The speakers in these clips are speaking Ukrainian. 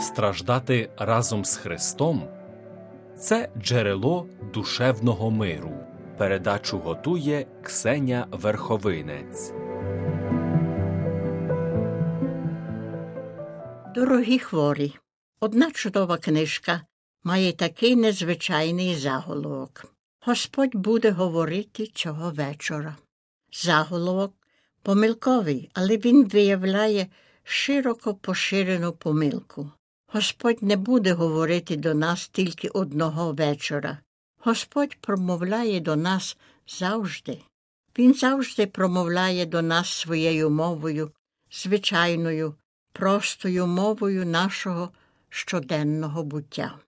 страждати разом з Христом це джерело душевного миру. Передачу готує Ксеня Верховинець. Дорогі хворі, одна чудова книжка має такий незвичайний заголовок. Господь буде говорити цього вечора. Заголовок помилковий, але він виявляє широко поширену помилку. Господь не буде говорити до нас тільки одного вечора. Господь промовляє до нас завжди. Він завжди промовляє до нас своєю мовою, звичайною, простою мовою нашого щоденного буття.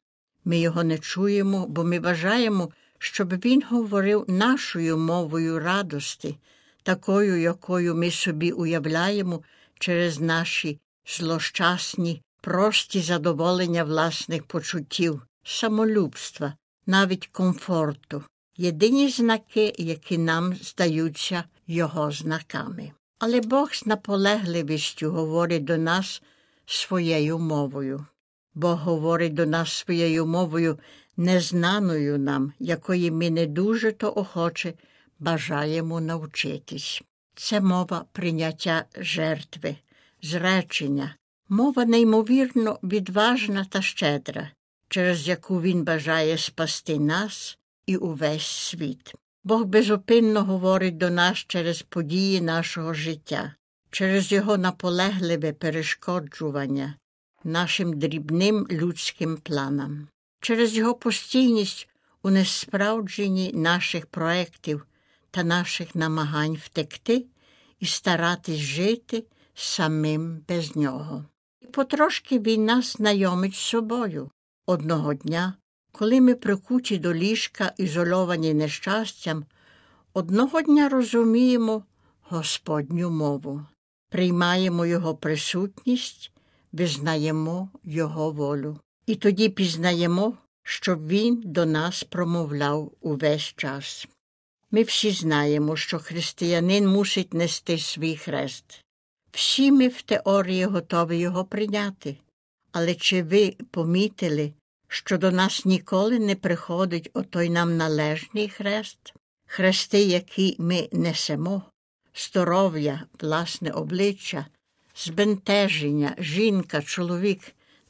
Ми його не чуємо, бо ми бажаємо, щоб він говорив нашою мовою радости, такою, якою ми собі уявляємо через наші злощасні, прості задоволення власних почуттів, самолюбства, навіть комфорту, єдині знаки, які нам здаються його знаками. Але Бог з наполегливістю говорить до нас своєю мовою. Бог говорить до нас своєю мовою, незнаною нам, якої ми не дуже то охоче бажаємо навчитись. Це мова прийняття жертви, зречення, мова неймовірно відважна та щедра, через яку він бажає спасти нас і увесь світ. Бог безупинно говорить до нас через події нашого життя, через його наполегливе перешкоджування нашим дрібним людським планам, через його постійність у несправдженні наших проєктів та наших намагань втекти і старатись жити самим без нього. Потрошки він нас знайомить з собою. Одного дня, коли ми прикуті до ліжка, ізольовані нещастям, одного дня розуміємо Господню мову, приймаємо Його присутність, визнаємо Його волю. І тоді пізнаємо, що Він до нас промовляв увесь час. Ми всі знаємо, що християнин мусить нести свій хрест. Всі ми в теорії готові його прийняти. Але чи ви помітили, що до нас ніколи не приходить отой нам належний хрест, хрести, які ми несемо, здоров'я, власне обличчя, збентеження, жінка, чоловік,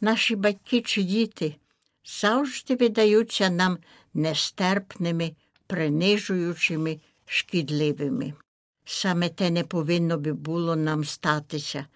наші батьки чи діти завжди видаються нам нестерпними, принижуючими, шкідливими. Саме те не повинно би було нам статися,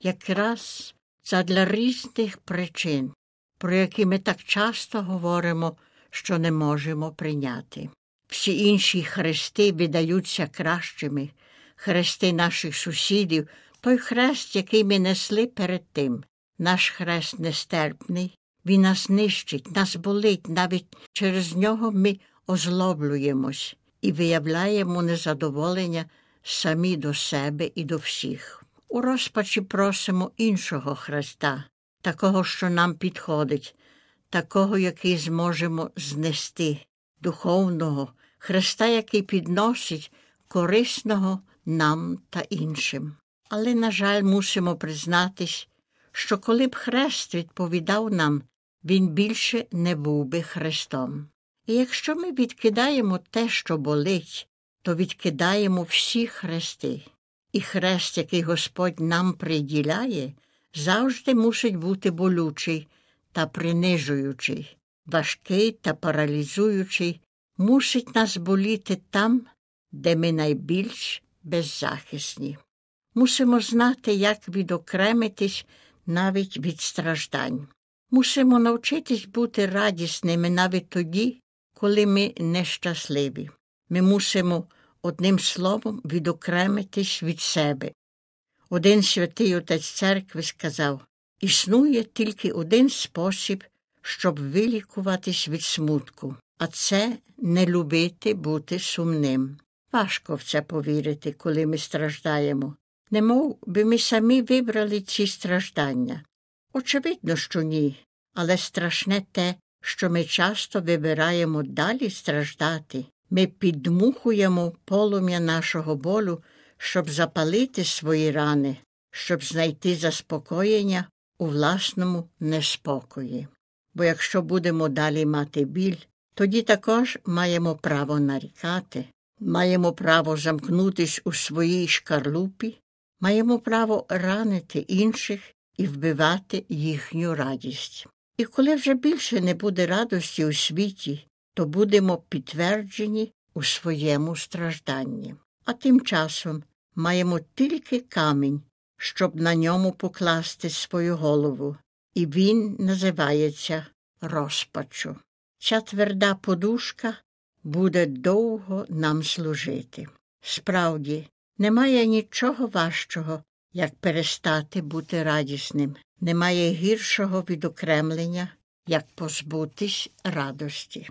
якраз задля різних причин, про які ми так часто говоримо, що не можемо прийняти. Всі інші хрести видаються кращими, хрести наших сусідів, той хрест, який ми несли перед тим. Наш хрест нестерпний, він нас нищить, нас болить, навіть через нього ми озлоблюємось і виявляємо незадоволення самі до себе і до всіх. У розпачі просимо іншого Христа, такого, що нам підходить, такого, який зможемо знести, духовного, Христа, який підносить корисного нам та іншим. Але, на жаль, мусимо признатись, що коли б хрест відповідав нам, він більше не був би Христом. І якщо ми відкидаємо те, що болить, то відкидаємо всі хрести. І хрест, який Господь нам приділяє, завжди мусить бути болючий та принижуючий, важкий та паралізуючий, мусить нас боліти там, де ми найбільш беззахисні. Мусимо знати, як відокремитись навіть від страждань. Мусимо навчитись бути радісними навіть тоді, коли ми нещасливі. Ми мусимо одним словом відокремитись від себе. Один святий отець церкви сказав існує тільки один спосіб, щоб вилікуватись від смутку, а це не любити бути сумним. Важко в це повірити, коли ми страждаємо. Немов би ми самі вибрали ці страждання. Очевидно, що ні, але страшне те, що ми часто вибираємо далі страждати. Ми підмухуємо полум'я нашого болю, щоб запалити свої рани, щоб знайти заспокоєння у власному неспокої. Бо якщо будемо далі мати біль, тоді також маємо право нарікати, маємо право замкнутись у своїй шкарлупі, маємо право ранити інших і вбивати їхню радість. І коли вже більше не буде радості у світі, то будемо підтверджені у своєму стражданні. А тим часом маємо тільки камінь, щоб на ньому покласти свою голову, і він називається розпачу. Ця тверда подушка буде довго нам служити. Справді, немає нічого важчого, як перестати бути радісним, немає гіршого відокремлення, як позбутись радості.